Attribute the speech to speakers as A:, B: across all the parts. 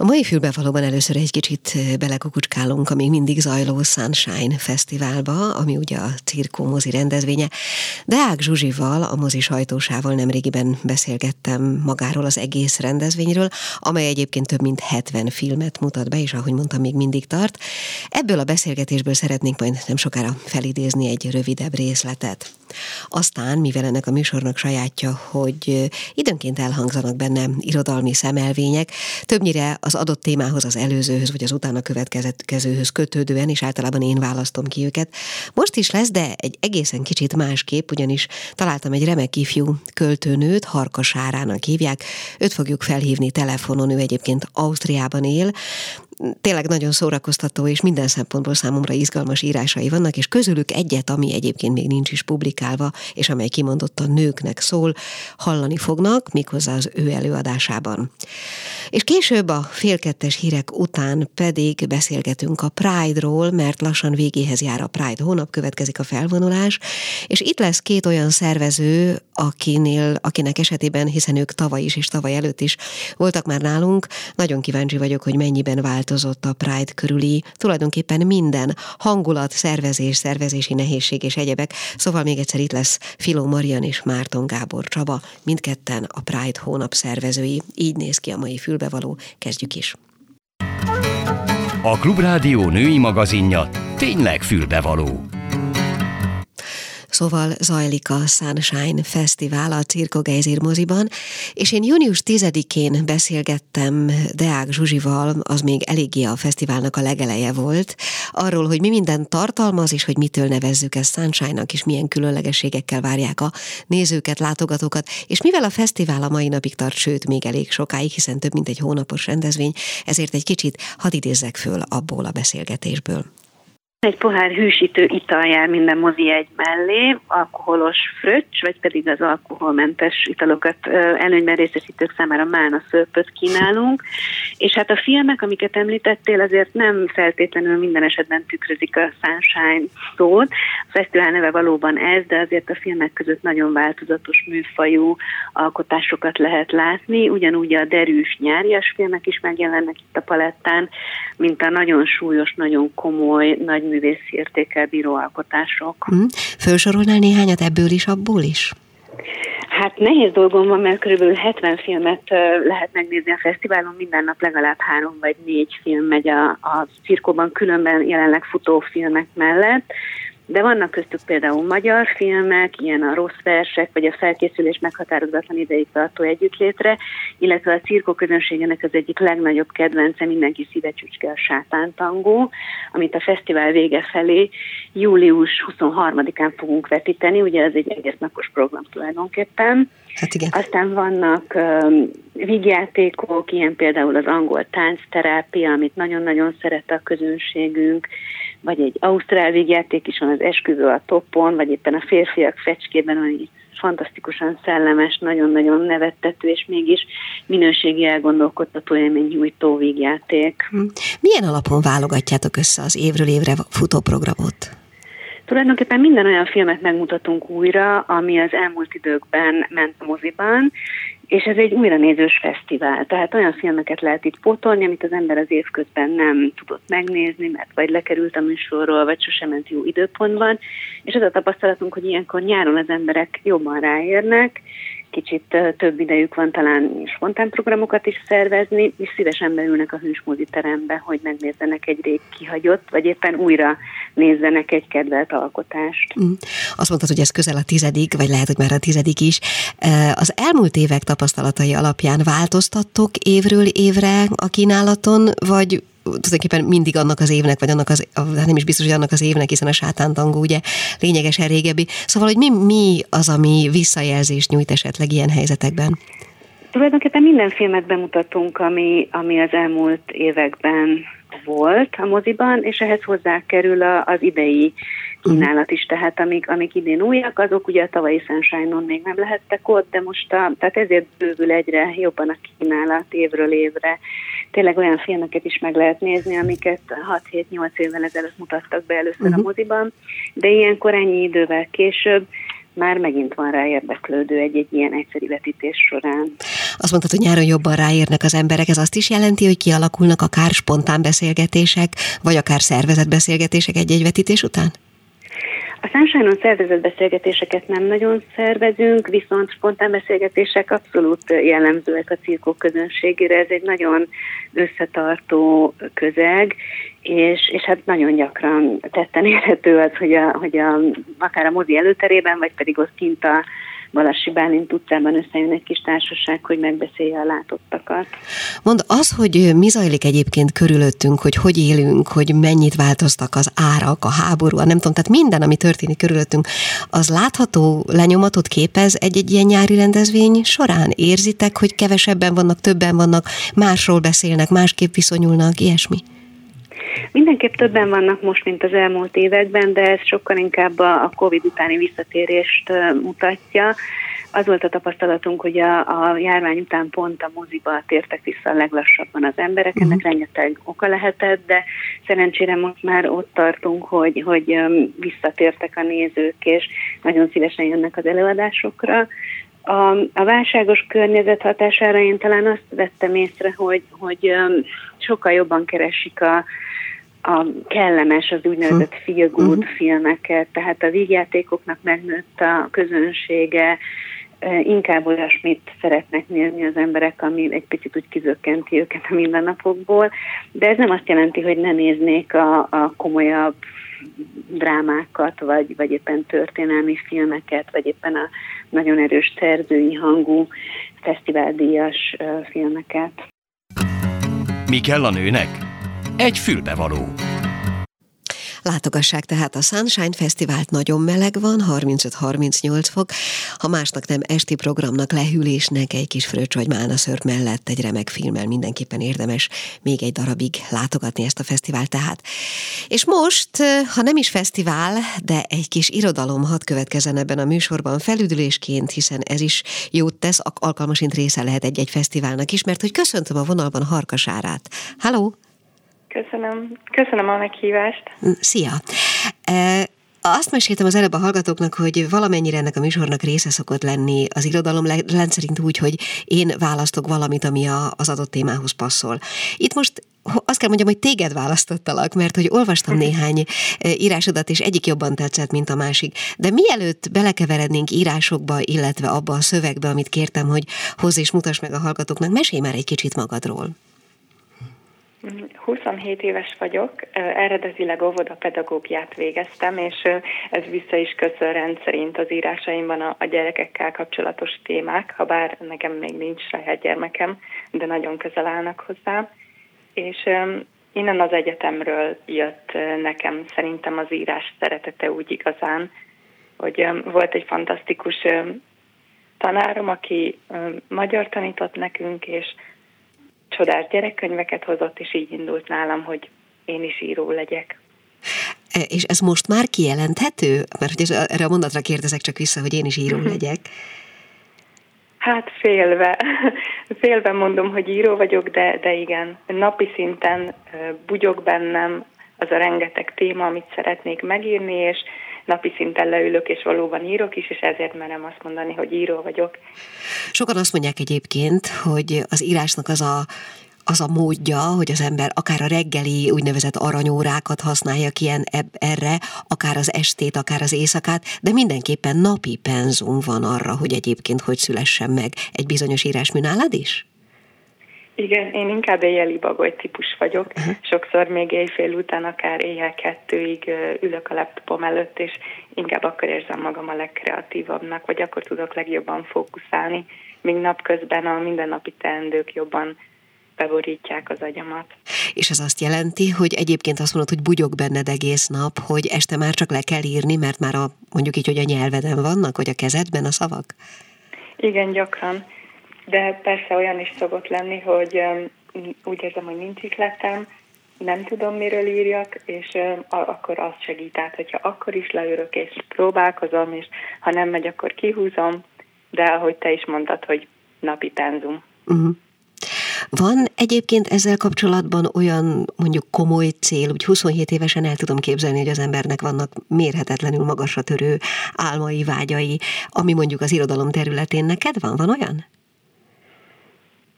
A: A mai fülbevalóban először egy kicsit belekukucskálunk a még mindig zajló Sunshine Fesztiválba, ami ugye a Cirkó mozi rendezvénye. Deák Zsuzsival, a mozi sajtósával nemrégiben beszélgettem magáról az egész rendezvényről, amely egyébként több mint 70 filmet mutat be, és ahogy mondtam, még mindig tart. Ebből a beszélgetésből szeretnénk majd nem sokára felidézni egy rövidebb részletet. Aztán, mivel ennek a műsornak sajátja, hogy időnként elhangzanak benne irodalmi szemelvények, többnyire az adott témához, az előzőhöz, vagy az utána következőhöz kötődően, és általában én választom ki őket. Most is lesz, de egy egészen kicsit másképp, ugyanis találtam egy remek ifjú költőnőt, Harkasárának hívják, őt fogjuk felhívni telefonon, ő egyébként Ausztriában él, tényleg nagyon szórakoztató és minden szempontból számomra izgalmas írásai vannak, és közülük egyet, ami egyébként még nincs is publikálva, és amely kimondottan nőknek szól, hallani fognak, méghozzá az ő előadásában. És később a félkettes hírek után pedig beszélgetünk a Pride-ról, mert lassan végéhez jár a Pride hónap, következik a felvonulás, és itt lesz két olyan szervező, akinél, akinek esetében, hiszen ők tavaly is és tavaly előtt is voltak már nálunk, nagyon kíváncsi vagyok, hogy mennyiben változott a Pride körüli, tulajdonképpen minden hangulat, szervezés, szervezési nehézség és egyebek. Szóval még egyszer itt lesz Filó Marian és Márton Gábor Csaba, mindketten a Pride hónap szervezői. Így néz ki a mai fülbevaló. Kezdjük is.
B: A Klubrádió női magazinja tényleg fülbevaló.
A: Szóval zajlik a Sunshine Fesztivál a Cirko Geizir moziban, és én június 10-én beszélgettem Deák Zsuzsival, az még eléggé a fesztiválnak a legeleje volt, arról, hogy mi minden tartalmaz, és hogy mitől nevezzük ezt Sunshine-nak, és milyen különlegességekkel várják a nézőket, látogatókat, és mivel a fesztivál a mai napig tart, sőt, még elég sokáig, hiszen több mint egy hónapos rendezvény, ezért egy kicsit hadd idézzek föl abból a beszélgetésből.
C: Egy pohár hűsítő ital jár minden mozi egy mellé, alkoholos fröccs, vagy pedig az alkoholmentes italokat előnyben részesítők számára málna szörpöt kínálunk. És hát a filmek, amiket említettél, azért nem feltétlenül minden esetben tükrözik a Sunshine szót. A fesztivál neve valóban ez, de azért a filmek között nagyon változatos műfajú alkotásokat lehet látni. Ugyanúgy a derűs nyárias filmek is megjelennek itt a palettán, mint a nagyon súlyos, nagyon komoly, nagy művészi értékel bíró alkotások.
A: Hmm. Felsorolnál néhányat ebből is, abból is?
C: Hát nehéz dolgom van, mert körülbelül 70 filmet lehet megnézni a fesztiválon, minden nap legalább három vagy négy film megy a, a cirkóban, különben jelenleg futó filmek mellett de vannak köztük például magyar filmek, ilyen a rossz versek, vagy a felkészülés meghatározatlan ideig tartó együttlétre, illetve a cirkó közönségének az egyik legnagyobb kedvence mindenki szívecsücske a sátántangó, amit a fesztivál vége felé július 23-án fogunk vetíteni, ugye ez egy egész napos program tulajdonképpen.
A: Hát igen.
C: Aztán vannak um, vígjátékok, ilyen például az angol táncterápia, amit nagyon-nagyon szeret a közönségünk, vagy egy ausztrál vígjáték is van az esküvő a topon, vagy éppen a férfiak fecskében, ami fantasztikusan szellemes, nagyon-nagyon nevettető, és mégis minőségi elgondolkodtató élmény nyújtó vígjáték. Hm.
A: Milyen alapon válogatjátok össze az évről évre futó programot?
C: Tulajdonképpen minden olyan filmet megmutatunk újra, ami az elmúlt időkben ment a moziban, és ez egy újranézős fesztivál, tehát olyan filmeket lehet itt pótolni, amit az ember az évközben nem tudott megnézni, mert vagy lekerült a műsorról, vagy sosem ment jó időpontban, és az a tapasztalatunk, hogy ilyenkor nyáron az emberek jobban ráérnek, kicsit több idejük van talán spontán programokat is szervezni, és szívesen beülnek a hűsmódi terembe, hogy megnézzenek egy rég kihagyott, vagy éppen újra nézzenek egy kedvelt alkotást. Mm.
A: Azt mondtad, hogy ez közel a tizedik, vagy lehet, hogy már a tizedik is. Az elmúlt évek tapasztalatai alapján változtattok évről évre a kínálaton, vagy tulajdonképpen mindig annak az évnek, vagy annak az, hát nem is biztos, hogy annak az évnek, hiszen a sátántangó ugye lényegesen régebbi. Szóval, hogy mi, mi az, ami visszajelzést nyújt esetleg ilyen helyzetekben?
C: Tulajdonképpen minden filmet bemutatunk, ami, ami az elmúlt években volt a moziban, és ehhez hozzá kerül a, az idei kínálat is, tehát amik, amik idén újak, azok ugye a tavalyi sunshine még nem lehettek ott, de most a, tehát ezért bővül egyre jobban a kínálat évről évre. Tényleg olyan filmeket is meg lehet nézni, amiket 6-7-8 évvel ezelőtt mutattak be először uh-huh. a mhm. moziban, de ilyenkor ennyi idővel később már megint van rá érdeklődő egy-egy ilyen egyszerű vetítés során.
A: Azt mondtad, hogy nyáron jobban ráérnek az emberek, ez azt is jelenti, hogy kialakulnak akár spontán beszélgetések, vagy akár szervezett beszélgetések egy-egy vetítés után?
C: A Sunshine-on szervezett beszélgetéseket nem nagyon szervezünk, viszont spontán beszélgetések abszolút jellemzőek a cirkok közönségére. Ez egy nagyon összetartó közeg, és, és hát nagyon gyakran tetten érhető az, hogy, a, hogy a, akár a mozi előterében, vagy pedig ott kint a Balassi Bálint utcában összejön egy kis társaság, hogy megbeszélje a látottakat.
A: Mond, az, hogy mi zajlik egyébként körülöttünk, hogy hogy élünk, hogy mennyit változtak az árak, a háború, a nem tudom, tehát minden, ami történik körülöttünk, az látható lenyomatot képez egy-egy ilyen nyári rendezvény során? Érzitek, hogy kevesebben vannak, többen vannak, másról beszélnek, másképp viszonyulnak, ilyesmi?
C: Mindenképp többen vannak most, mint az elmúlt években, de ez sokkal inkább a COVID utáni visszatérést mutatja. Az volt a tapasztalatunk, hogy a, a járvány után pont a moziba tértek vissza a leglassabban az emberek, ennek uh-huh. rengeteg oka lehetett, de szerencsére most már ott tartunk, hogy, hogy visszatértek a nézők, és nagyon szívesen jönnek az előadásokra. A, a válságos környezet hatására én talán azt vettem észre, hogy, hogy sokkal jobban keresik a, a kellemes, az úgynevezett hm. feel good uh-huh. filmeket, tehát a vígjátékoknak megnőtt a közönsége, inkább olyasmit szeretnek nézni az emberek, ami egy picit úgy kizökkenti őket a mindennapokból, de ez nem azt jelenti, hogy ne néznék a, a komolyabb drámákat, vagy, vagy éppen történelmi filmeket, vagy éppen a nagyon erős szerzői hangú fesztiváldíjas filmeket.
B: Mi kell a nőnek? Egy fülbevaló.
A: Látogassák tehát a Sunshine Fesztivált, nagyon meleg van, 35-38 fok. Ha másnak nem esti programnak, lehűlésnek, egy kis fröccs vagy málna szört mellett egy remek filmmel mindenképpen érdemes még egy darabig látogatni ezt a fesztivált tehát. És most, ha nem is fesztivál, de egy kis irodalom hadd következzen ebben a műsorban felüdülésként, hiszen ez is jót tesz, alkalmasint része lehet egy-egy fesztiválnak is, mert hogy köszöntöm a vonalban Harkasárát. Halló!
D: Köszönöm. Köszönöm a meghívást.
A: Szia! Azt meséltem az előbb a hallgatóknak, hogy valamennyire ennek a műsornak része szokott lenni az irodalom, rendszerint úgy, hogy én választok valamit, ami a, az adott témához passzol. Itt most azt kell mondjam, hogy téged választottalak, mert hogy olvastam mhm. néhány írásodat, és egyik jobban tetszett, mint a másik. De mielőtt belekeverednénk írásokba, illetve abba a szövegbe, amit kértem, hogy hozz és mutass meg a hallgatóknak, mesélj már egy kicsit magadról.
D: 27 éves vagyok, eredetileg óvodapedagógiát végeztem, és ez vissza is köszön rendszerint az írásaimban a, gyerekekkel kapcsolatos témák, ha bár nekem még nincs saját gyermekem, de nagyon közel állnak hozzá. És innen az egyetemről jött nekem szerintem az írás szeretete úgy igazán, hogy volt egy fantasztikus tanárom, aki magyar tanított nekünk, és csodás gyerekkönyveket hozott, és így indult nálam, hogy én is író legyek.
A: E, és ez most már kijelenthető? Mert hogy erre a mondatra kérdezek csak vissza, hogy én is író mhm. legyek.
D: Hát félve. Félve mondom, hogy író vagyok, de, de igen. Napi szinten bugyog bennem az a rengeteg téma, amit szeretnék megírni, és napi szinten leülök, és valóban írok is, és ezért merem azt mondani, hogy író vagyok.
A: Sokan azt mondják egyébként, hogy az írásnak az a az a módja, hogy az ember akár a reggeli úgynevezett aranyórákat használja ki erre, akár az estét, akár az éjszakát, de mindenképpen napi penzum van arra, hogy egyébként hogy szülessen meg egy bizonyos írásmű nálad is?
D: Igen, én inkább éjjeli bagoly típus vagyok. Uh-huh. Sokszor még éjfél után, akár éjjel kettőig ülök a laptopom előtt, és inkább akkor érzem magam a legkreatívabbnak, vagy akkor tudok legjobban fókuszálni, míg napközben a mindennapi teendők jobban beborítják az agyamat.
A: És ez azt jelenti, hogy egyébként azt mondod, hogy bugyog benned egész nap, hogy este már csak le kell írni, mert már a, mondjuk így, hogy a nyelveden vannak, vagy a kezedben a szavak?
D: Igen, gyakran de persze olyan is szokott lenni, hogy úgy érzem, hogy nincs ikletem, nem tudom, miről írjak, és akkor az segít át, hogyha akkor is leülök és próbálkozom, és ha nem megy, akkor kihúzom, de ahogy te is mondtad, hogy napi penzum.
A: Uh-huh. Van egyébként ezzel kapcsolatban olyan mondjuk komoly cél, úgy 27 évesen el tudom képzelni, hogy az embernek vannak mérhetetlenül magasra törő álmai, vágyai, ami mondjuk az irodalom területén neked van? Van olyan?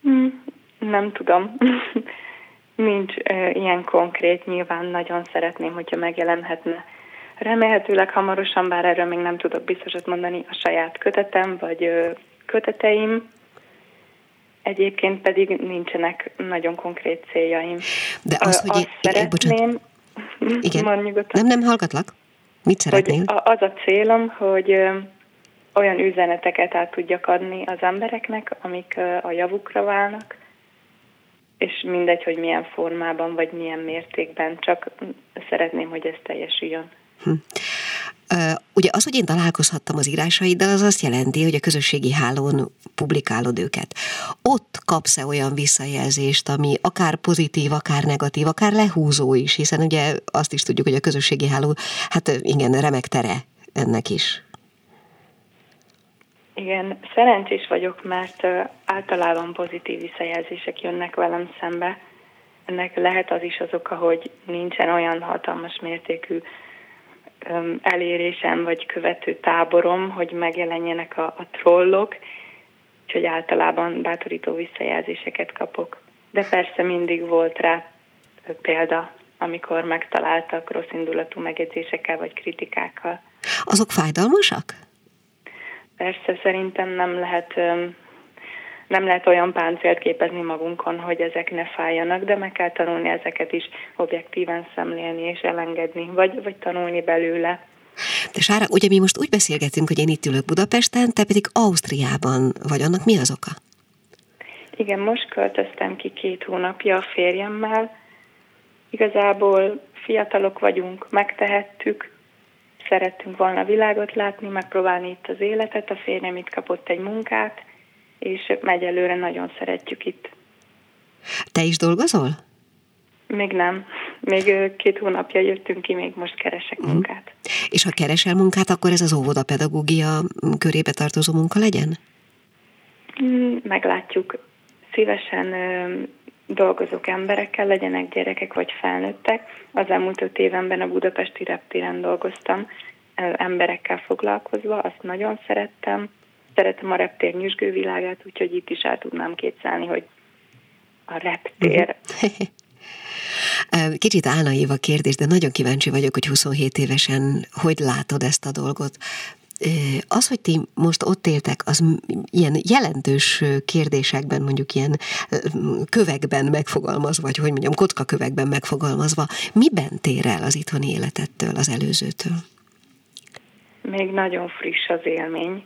D: Hmm, nem tudom. Nincs uh, ilyen konkrét, nyilván nagyon szeretném, hogyha megjelenhetne. Remélhetőleg hamarosan, bár erről még nem tudok biztosat mondani, a saját kötetem, vagy uh, köteteim, Egyébként pedig nincsenek nagyon konkrét céljaim.
A: De az, hogy
D: azt én, szeretném,
A: igen. Nem, nem hallgatlak. Mit szeretnél?
D: Az a célom, hogy olyan üzeneteket át tudjak adni az embereknek, amik a javukra válnak, és mindegy, hogy milyen formában, vagy milyen mértékben, csak szeretném, hogy ez teljesüljön. Hm.
A: Ugye az, hogy én találkozhattam az írásaiddal, az azt jelenti, hogy a közösségi hálón publikálod őket. Ott kapsz-e olyan visszajelzést, ami akár pozitív, akár negatív, akár lehúzó is, hiszen ugye azt is tudjuk, hogy a közösségi háló, hát igen, remek tere ennek is.
D: Igen, szerencsés vagyok, mert általában pozitív visszajelzések jönnek velem szembe. Ennek lehet az is az oka, hogy nincsen olyan hatalmas mértékű elérésem vagy követő táborom, hogy megjelenjenek a, a trollok, úgyhogy általában bátorító visszajelzéseket kapok. De persze mindig volt rá példa, amikor megtaláltak rossz indulatú megjegyzésekkel vagy kritikákkal.
A: Azok fájdalmasak?
D: Persze, szerintem nem lehet nem lehet olyan páncélt képezni magunkon, hogy ezek ne fájjanak, de meg kell tanulni ezeket is objektíven szemlélni és elengedni, vagy, vagy tanulni belőle.
A: De Sára, ugye mi most úgy beszélgetünk, hogy én itt ülök Budapesten, te pedig Ausztriában vagy, annak mi az oka?
D: Igen, most költöztem ki két hónapja a férjemmel. Igazából fiatalok vagyunk, megtehettük, szerettünk volna világot látni, megpróbálni itt az életet. A férjem itt kapott egy munkát, és megy előre, nagyon szeretjük itt.
A: Te is dolgozol?
D: Még nem. Még két hónapja jöttünk ki, még most keresek uh-huh. munkát.
A: És ha keresel munkát, akkor ez az óvodapedagógia körébe tartozó munka legyen?
D: Mm, meglátjuk. Szívesen dolgozok emberekkel, legyenek gyerekek vagy felnőttek. Az elmúlt öt évenben a budapesti reptéren dolgoztam, emberekkel foglalkozva, azt nagyon szerettem szeretem a reptér nyüzsgő világát, úgyhogy itt is el tudnám kétszállni, hogy a reptér.
A: Kicsit álnaív a kérdés, de nagyon kíváncsi vagyok, hogy 27 évesen hogy látod ezt a dolgot. Az, hogy ti most ott éltek, az ilyen jelentős kérdésekben, mondjuk ilyen kövekben megfogalmazva, vagy hogy mondjam, kocka kövekben megfogalmazva, miben tér el az itthoni életettől, az előzőtől?
D: Még nagyon friss az élmény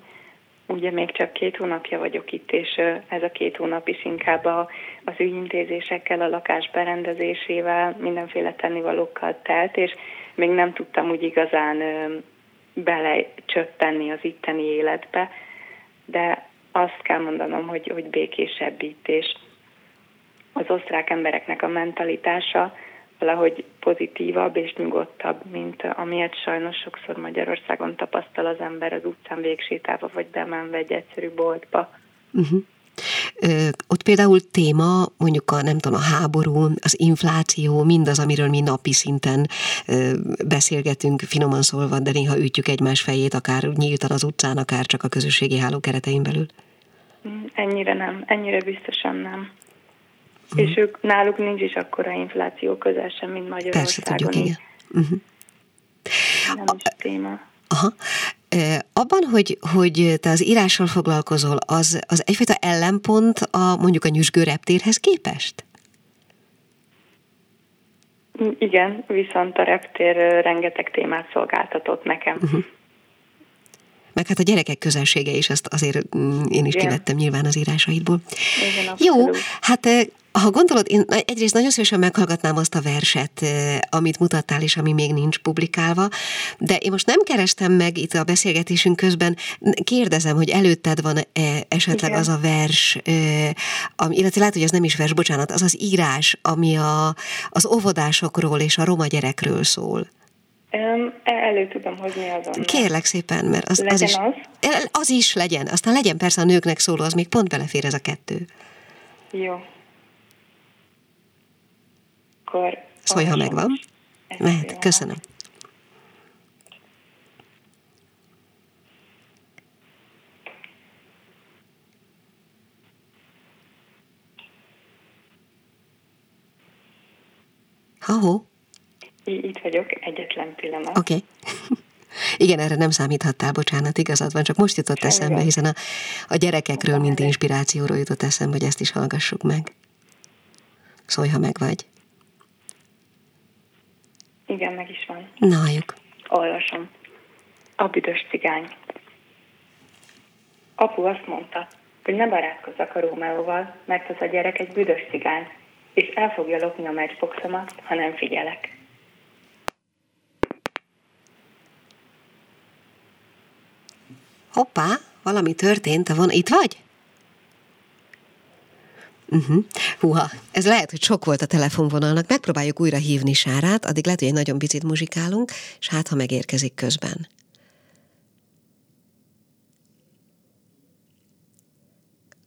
D: ugye még csak két hónapja vagyok itt, és ez a két hónap is inkább a, az ügyintézésekkel, a lakás berendezésével, mindenféle tennivalókkal telt, és még nem tudtam úgy igazán belecsöppenni az itteni életbe, de azt kell mondanom, hogy, hogy békésebb itt, és az osztrák embereknek a mentalitása valahogy pozitívabb és nyugodtabb, mint amilyet sajnos sokszor Magyarországon tapasztal az ember az utcán végsétálva, vagy bemenve egy egyszerű boltba. Uh-huh.
A: Ott például téma, mondjuk a, nem tudom, a háború, az infláció, mindaz, amiről mi napi szinten beszélgetünk, finoman szólva, de néha ütjük egymás fejét, akár nyíltan az utcán, akár csak a közösségi háló keretein belül.
D: Ennyire nem, ennyire biztosan nem. Uh-huh. És ők, náluk nincs is akkora infláció közel sem, mint Magyarországon. Persze, tudjuk, igen. Uh-huh. Nem is téma.
A: Aha. Abban, hogy, hogy te az írással foglalkozol, az, az egyfajta ellenpont a mondjuk a nyüzsgő reptérhez képest?
D: Igen, viszont a reptér rengeteg témát szolgáltatott nekem. Uh-huh.
A: Meg hát a gyerekek közelsége is, ezt azért mm, én is Igen. kivettem nyilván az írásaidból. Igen, Jó, hát ha gondolod, én egyrészt nagyon szívesen meghallgatnám azt a verset, amit mutattál, és ami még nincs publikálva, de én most nem kerestem meg itt a beszélgetésünk közben, kérdezem, hogy előtted van-e esetleg Igen. az a vers, illetve lehet, hogy ez nem is vers, bocsánat, az az írás, ami a, az óvodásokról és a roma gyerekről szól.
D: Elő tudom hozni azon.
A: Kérlek szépen, mert az,
D: az
A: is,
D: az?
A: az is legyen. Aztán legyen persze a nőknek szóló, az még pont belefér ez a kettő.
D: Jó. Akkor...
A: Szólj, ha megvan. Mehet, köszönöm. Ha-ho.
D: Itt vagyok, egyetlen pillanat.
A: Oké. Okay. Igen, erre nem számíthattál, bocsánat, igazad van, csak most jutott Semmi eszembe, hiszen a, a gyerekekről, mint inspirációról jutott eszembe, hogy ezt is hallgassuk meg. Szólj, ha meg vagy.
D: Igen, meg is van.
A: Na, halljuk.
D: Olvasom. A büdös cigány. Apu azt mondta, hogy ne barátkozzak a Rómeóval, mert az a gyerek egy büdös cigány, és el fogja lopni a matchboxomat, ha nem figyelek.
A: Hoppá, valami történt, van, itt vagy? Uh-huh. Húha, ez lehet, hogy sok volt a telefonvonalnak. Megpróbáljuk újra hívni Sárát, addig lehet, hogy egy nagyon picit muzsikálunk, és hát, ha megérkezik közben.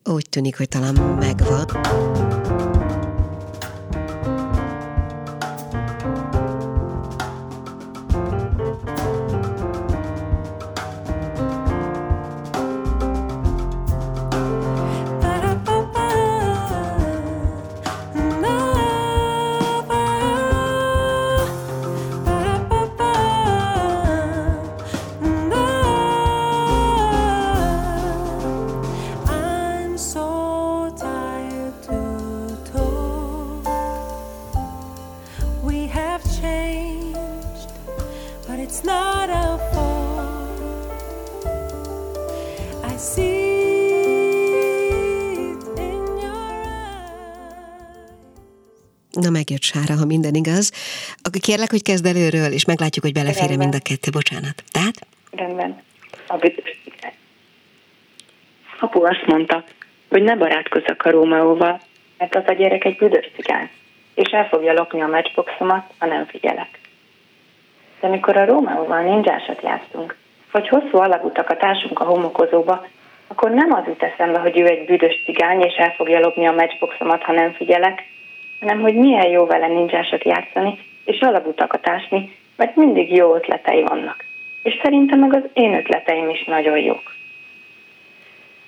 A: Úgy tűnik, hogy talán megvan. Na megjött Sára, ha minden igaz. Akkor kérlek, hogy kezd előről, és meglátjuk, hogy belefér mind a kettő. Bocsánat. Tehát?
D: Rendben. A Apu azt mondta, hogy ne barátkozzak a Rómeóval, mert az a gyerek egy büdös cigány, és el fogja lopni a matchboxomat, ha nem figyelek. De mikor a Rómeóval ninjásat játszunk, vagy hosszú alagutakat ásunk a homokozóba, akkor nem az jut eszembe, hogy ő egy büdös cigány, és el fogja lopni a matchboxomat, ha nem figyelek, hanem hogy milyen jó vele ninjásat játszani, és alagutakat ásni, mert mindig jó ötletei vannak. És szerintem meg az én ötleteim is nagyon jók.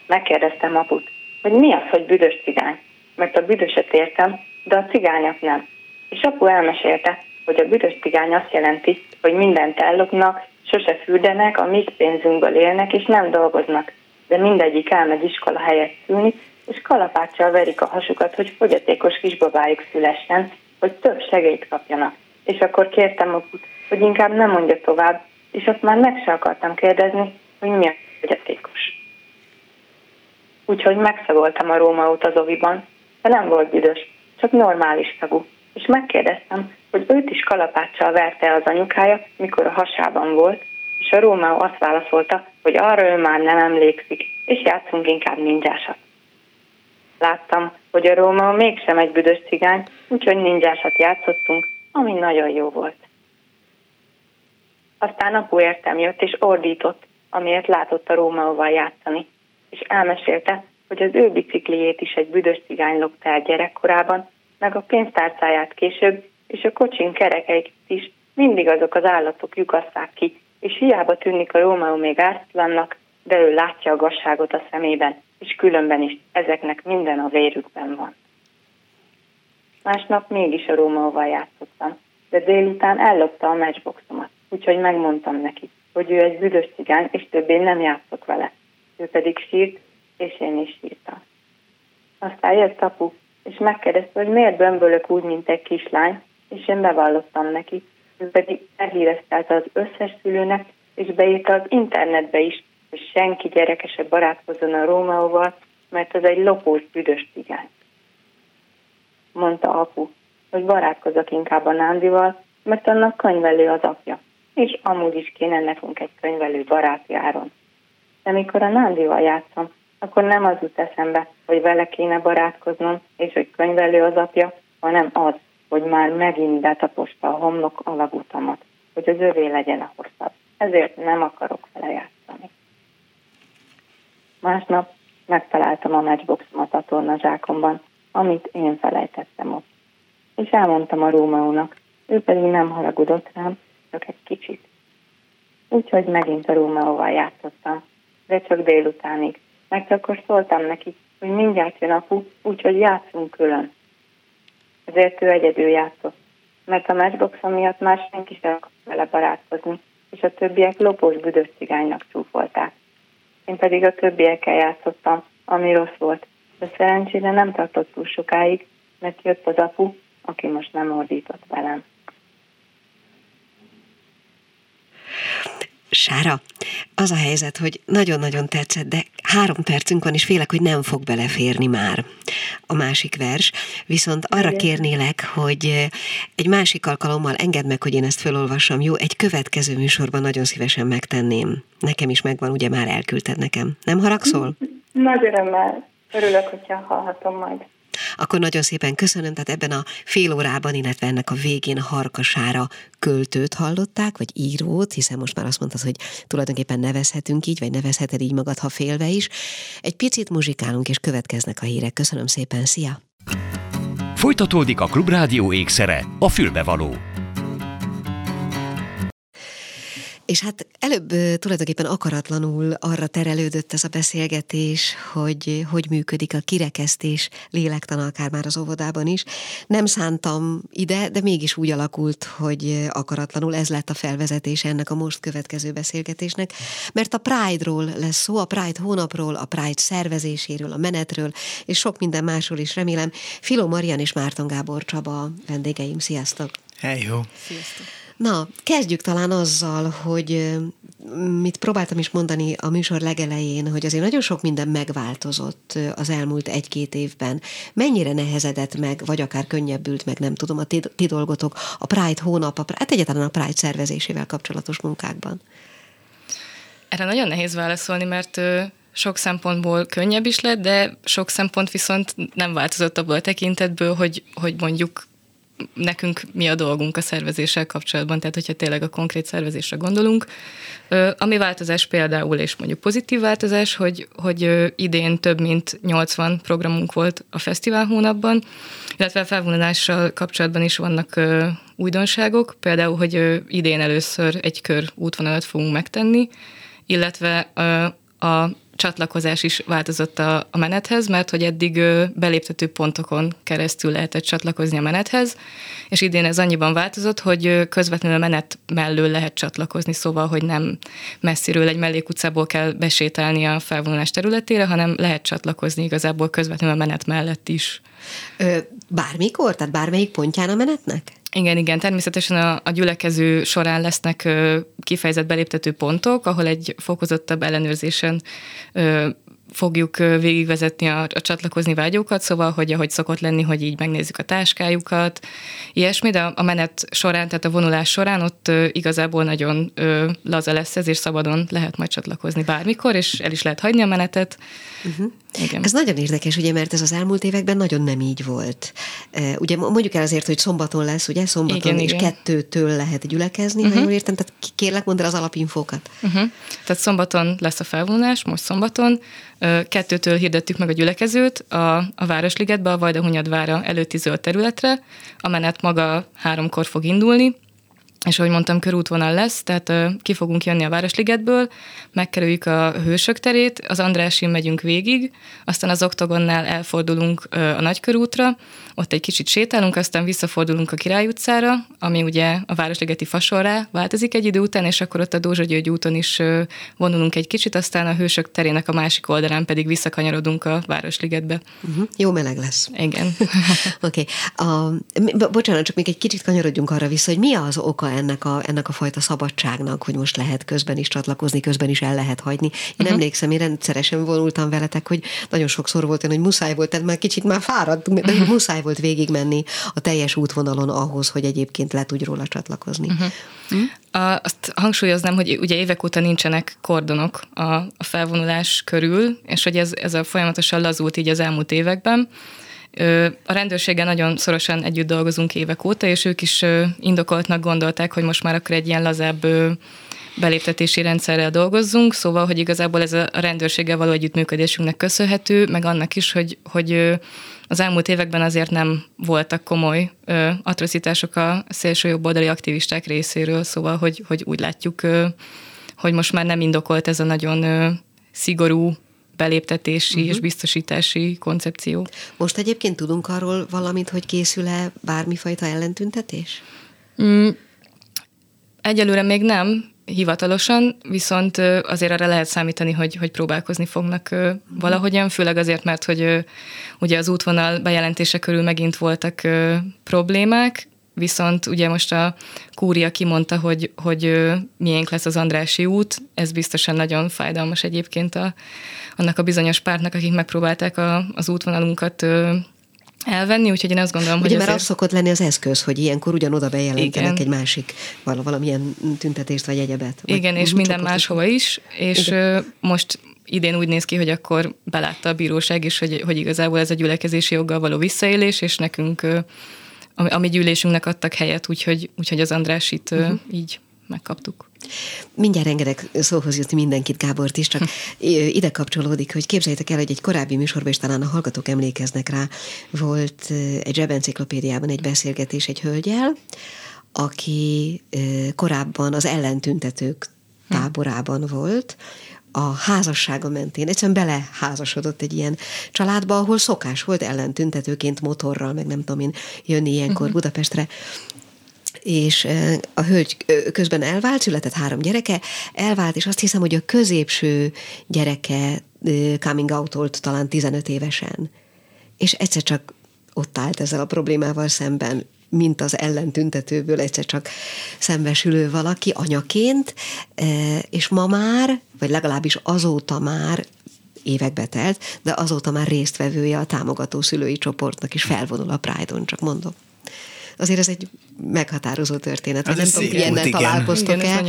D: Megkérdeztem aput, hogy mi az, hogy büdös cigány, mert a büdöset értem, de a cigányat nem. És apu elmesélte, hogy a büdös cigány azt jelenti, hogy mindent ellopnak, sose fürdenek, a mi pénzünkből élnek, és nem dolgoznak, de mindegyik elmegy iskola helyett szülni, és kalapáccsal verik a hasukat, hogy fogyatékos kisbabájuk szülessen, hogy több segélyt kapjanak. És akkor kértem aput, hogy inkább nem mondja tovább, és azt már meg se akartam kérdezni, hogy mi a fogyatékos. Úgyhogy megszagoltam a Róma út de nem volt büdös, csak normális szagú. És megkérdeztem, hogy őt is kalapáccsal verte az anyukája, mikor a hasában volt, és a Róma azt válaszolta, hogy arra ő már nem emlékszik, és játszunk inkább ninjásat. Láttam, hogy a Róma mégsem egy büdös cigány, úgyhogy ninjásat játszottunk, ami nagyon jó volt. Aztán apu értem jött és ordított, amiért látott a Rómaóval játszani, és elmesélte, hogy az ő bicikliét is egy büdös cigány lopta el gyerekkorában, meg a pénztárcáját később, és a kocsin kerekeit is mindig azok az állatok lyukasszák ki, és hiába tűnik a Rómaó még ártatlannak, de ő látja a gasságot a szemében, és különben is ezeknek minden a vérükben van. Másnap mégis a Rómaóval játszottam, de délután ellopta a matchboxomat, úgyhogy megmondtam neki, hogy ő egy büdös cigány, és többé nem játszok vele. Ő pedig sírt, és én is sírtam. Aztán jött apu, és megkérdezte, hogy miért bömbölök úgy, mint egy kislány, és én bevallottam neki. Ő pedig elhíreztelte az összes szülőnek, és beírta az internetbe is, hogy senki gyerekese barátkozzon a Rómaóval, mert az egy lopós büdös cigány. Mondta apu, hogy barátkozok inkább a Nándival, mert annak könyvelő az apja, és amúgy is kéne nekünk egy könyvelő barátjáron. De mikor a Nándival játszom, akkor nem az jut eszembe, hogy vele kéne barátkoznom, és hogy könyvelő az apja, hanem az, hogy már megint betaposta a homlok alagutamat, hogy az övé legyen a hosszabb. Ezért nem akarok vele játszani. Másnap megtaláltam a matchboxomat a tornazsákomban, amit én felejtettem ott. és elmondtam a Rómeónak. Ő pedig nem haragudott rám, csak egy kicsit. Úgyhogy megint a Rómeóval játszottam, de csak délutánig. Mert akkor szóltam neki, hogy mindjárt jön apu, úgyhogy játszunk külön. Ezért ő egyedül játszott, mert a matchbox miatt más senki sem akart vele barátkozni, és a többiek lopós büdös cigánynak csúfolták. Én pedig a többiekkel játszottam, ami rossz volt, de szerencsére nem tartott túl sokáig, mert jött az apu, aki most nem ordított velem.
A: Sára, az a helyzet, hogy nagyon-nagyon tetszett, de három percünk van, és félek, hogy nem fog beleférni már a másik vers. Viszont arra kérnélek, hogy egy másik alkalommal engedd meg, hogy én ezt felolvassam, jó? Egy következő műsorban nagyon szívesen megtenném. Nekem is megvan, ugye már elküldted nekem. Nem haragszol?
D: Nagy örömmel. Örülök, hogyha hallhatom majd.
A: Akkor nagyon szépen köszönöm, tehát ebben a fél órában, illetve ennek a végén Harkasára költőt hallották, vagy írót, hiszen most már azt mondtad, hogy tulajdonképpen nevezhetünk így, vagy nevezheted így magad, ha félve is. Egy picit muzsikálunk, és következnek a hírek. Köszönöm szépen, szia!
B: Folytatódik a Klubrádió ékszere, a fülbevaló.
A: És hát előbb tulajdonképpen akaratlanul arra terelődött ez a beszélgetés, hogy hogy működik a kirekesztés lélektana akár már az óvodában is. Nem szántam ide, de mégis úgy alakult, hogy akaratlanul ez lett a felvezetés ennek a most következő beszélgetésnek, mert a Pride-ról lesz szó, a Pride hónapról, a Pride szervezéséről, a menetről, és sok minden másról is remélem. Filó Marian és Márton Gábor Csaba vendégeim, sziasztok!
E: Hey, jó!
A: Sziasztok! Na, kezdjük talán azzal, hogy mit próbáltam is mondani a műsor legelején, hogy azért nagyon sok minden megváltozott az elmúlt egy-két évben. Mennyire nehezedett meg, vagy akár könnyebbült meg, nem tudom, a ti, ti dolgotok, a Pride hónap, a, hát egyáltalán a Pride szervezésével kapcsolatos munkákban?
F: Erre nagyon nehéz válaszolni, mert sok szempontból könnyebb is lett, de sok szempont viszont nem változott abból a tekintetből, hogy, hogy mondjuk nekünk mi a dolgunk a szervezéssel kapcsolatban, tehát hogyha tényleg a konkrét szervezésre gondolunk. Ami változás például, és mondjuk pozitív változás, hogy, hogy idén több mint 80 programunk volt a fesztivál hónapban, illetve a felvonulással kapcsolatban is vannak újdonságok, például, hogy idén először egy kör útvonalat fogunk megtenni, illetve a csatlakozás is változott a, a menethez, mert hogy eddig beléptető pontokon keresztül lehetett csatlakozni a menethez, és idén ez annyiban változott, hogy közvetlenül a menet mellől lehet csatlakozni, szóval, hogy nem messziről egy mellékutcából kell besétálni a felvonulás területére, hanem lehet csatlakozni igazából közvetlenül a menet mellett is.
A: Bármikor? Tehát bármelyik pontján a menetnek?
F: Igen, igen, természetesen a, a gyülekező során lesznek ö, kifejezett beléptető pontok, ahol egy fokozottabb ellenőrzésen ö, fogjuk végigvezetni a, a csatlakozni vágyókat, szóval, hogy ahogy szokott lenni, hogy így megnézzük a táskájukat, ilyesmi, de a menet során, tehát a vonulás során ott ö, igazából nagyon ö, laza lesz ez, és szabadon lehet majd csatlakozni bármikor, és el is lehet hagyni a menetet. Uh-huh.
A: Igen. Ez nagyon érdekes, ugye, mert ez az elmúlt években nagyon nem így volt. Ugye mondjuk el azért, hogy szombaton lesz, ugye, szombaton igen, és igen. kettőtől lehet gyülekezni, uh-huh. ha jól értem, tehát kérlek, mondd el az alapinfókat.
F: Uh-huh. Tehát szombaton lesz a felvonulás, most szombaton, kettőtől hirdettük meg a gyülekezőt a, a Városligetbe, a Vajdahunyadvára előtti zöld területre, a menet maga háromkor fog indulni, és ahogy mondtam, körútvonal lesz, tehát uh, ki fogunk jönni a Városligetből, megkerüljük a Hősök terét, az Andrásin megyünk végig, aztán az Oktogonnál elfordulunk uh, a Nagykörútra, ott egy kicsit sétálunk, aztán visszafordulunk a Király utcára, ami ugye a Városligeti fasorrá változik egy idő után, és akkor ott a Dózsa György úton is uh, vonulunk egy kicsit, aztán a Hősök terének a másik oldalán pedig visszakanyarodunk a Városligetbe.
A: Uh-huh. Jó meleg lesz.
F: Igen.
A: Oké. okay. bocsánat, csak még egy kicsit kanyarodjunk arra vissza, hogy mi az oka ennek a, ennek a fajta szabadságnak, hogy most lehet közben is csatlakozni, közben is el lehet hagyni. Én uh-huh. emlékszem, én rendszeresen vonultam veletek, hogy nagyon sokszor volt olyan, hogy muszáj volt, tehát már kicsit már fáradtunk, de muszáj volt végigmenni a teljes útvonalon ahhoz, hogy egyébként le tudj róla csatlakozni. Uh-huh.
F: Uh-huh. Azt hangsúlyoznám, hogy ugye évek óta nincsenek kordonok a, a felvonulás körül, és hogy ez, ez a folyamatosan lazult így az elmúlt években. A rendőrséggel nagyon szorosan együtt dolgozunk évek óta, és ők is indokoltnak gondolták, hogy most már akkor egy ilyen lazább beléptetési rendszerrel dolgozzunk, szóval, hogy igazából ez a rendőrséggel való együttműködésünknek köszönhető, meg annak is, hogy, hogy az elmúlt években azért nem voltak komoly atrocitások a szélső jobboldali aktivisták részéről, szóval, hogy, hogy úgy látjuk, hogy most már nem indokolt ez a nagyon szigorú beléptetési uh-huh. és biztosítási koncepció.
A: Most egyébként tudunk arról valamit, hogy készül-e bármifajta ellentüntetés?
F: Mm, egyelőre még nem, hivatalosan, viszont azért arra lehet számítani, hogy, hogy próbálkozni fognak valahogyan, főleg azért, mert hogy ugye az útvonal bejelentése körül megint voltak problémák, viszont ugye most a kúria kimondta, hogy, hogy miénk lesz az Andrási út, ez biztosan nagyon fájdalmas egyébként a, annak a bizonyos pártnak, akik megpróbálták a, az útvonalunkat elvenni, úgyhogy én azt gondolom,
A: Ugye,
F: hogy
A: mert azért... az szokott lenni az eszköz, hogy ilyenkor ugyanoda bejelentenek
F: Igen.
A: egy másik valamilyen tüntetést vagy egyebet. Vagy
F: Igen, és minden máshova is, és Igen. most idén úgy néz ki, hogy akkor belátta a bíróság is, hogy, hogy igazából ez a gyülekezési joggal való visszaélés, és nekünk a, a mi gyűlésünknek adtak helyet, úgyhogy, úgyhogy az András itt uh-huh. így megkaptuk.
A: Mindjárt engedek szóhoz jutni mindenkit, Gábort is, csak ide kapcsolódik, hogy képzeljétek el, hogy egy korábbi műsorban, és talán a hallgatók emlékeznek rá, volt egy zsebenciklopédiában egy beszélgetés egy hölgyel, aki korábban az ellentüntetők táborában volt, a házassága mentén. Egyszerűen beleházasodott egy ilyen családba, ahol szokás volt ellentüntetőként motorral, meg nem tudom én, jönni ilyenkor uh-huh. Budapestre és a hölgy közben elvált, született három gyereke, elvált, és azt hiszem, hogy a középső gyereke coming out talán 15 évesen. És egyszer csak ott állt ezzel a problémával szemben, mint az ellentüntetőből egyszer csak szembesülő valaki anyaként, és ma már, vagy legalábbis azóta már évekbe telt, de azóta már résztvevője a támogató szülői csoportnak, is felvonul a Pride-on, csak mondom. Azért ez egy meghatározó történet. Ez nem tudom, ilyennel találkoztok-e,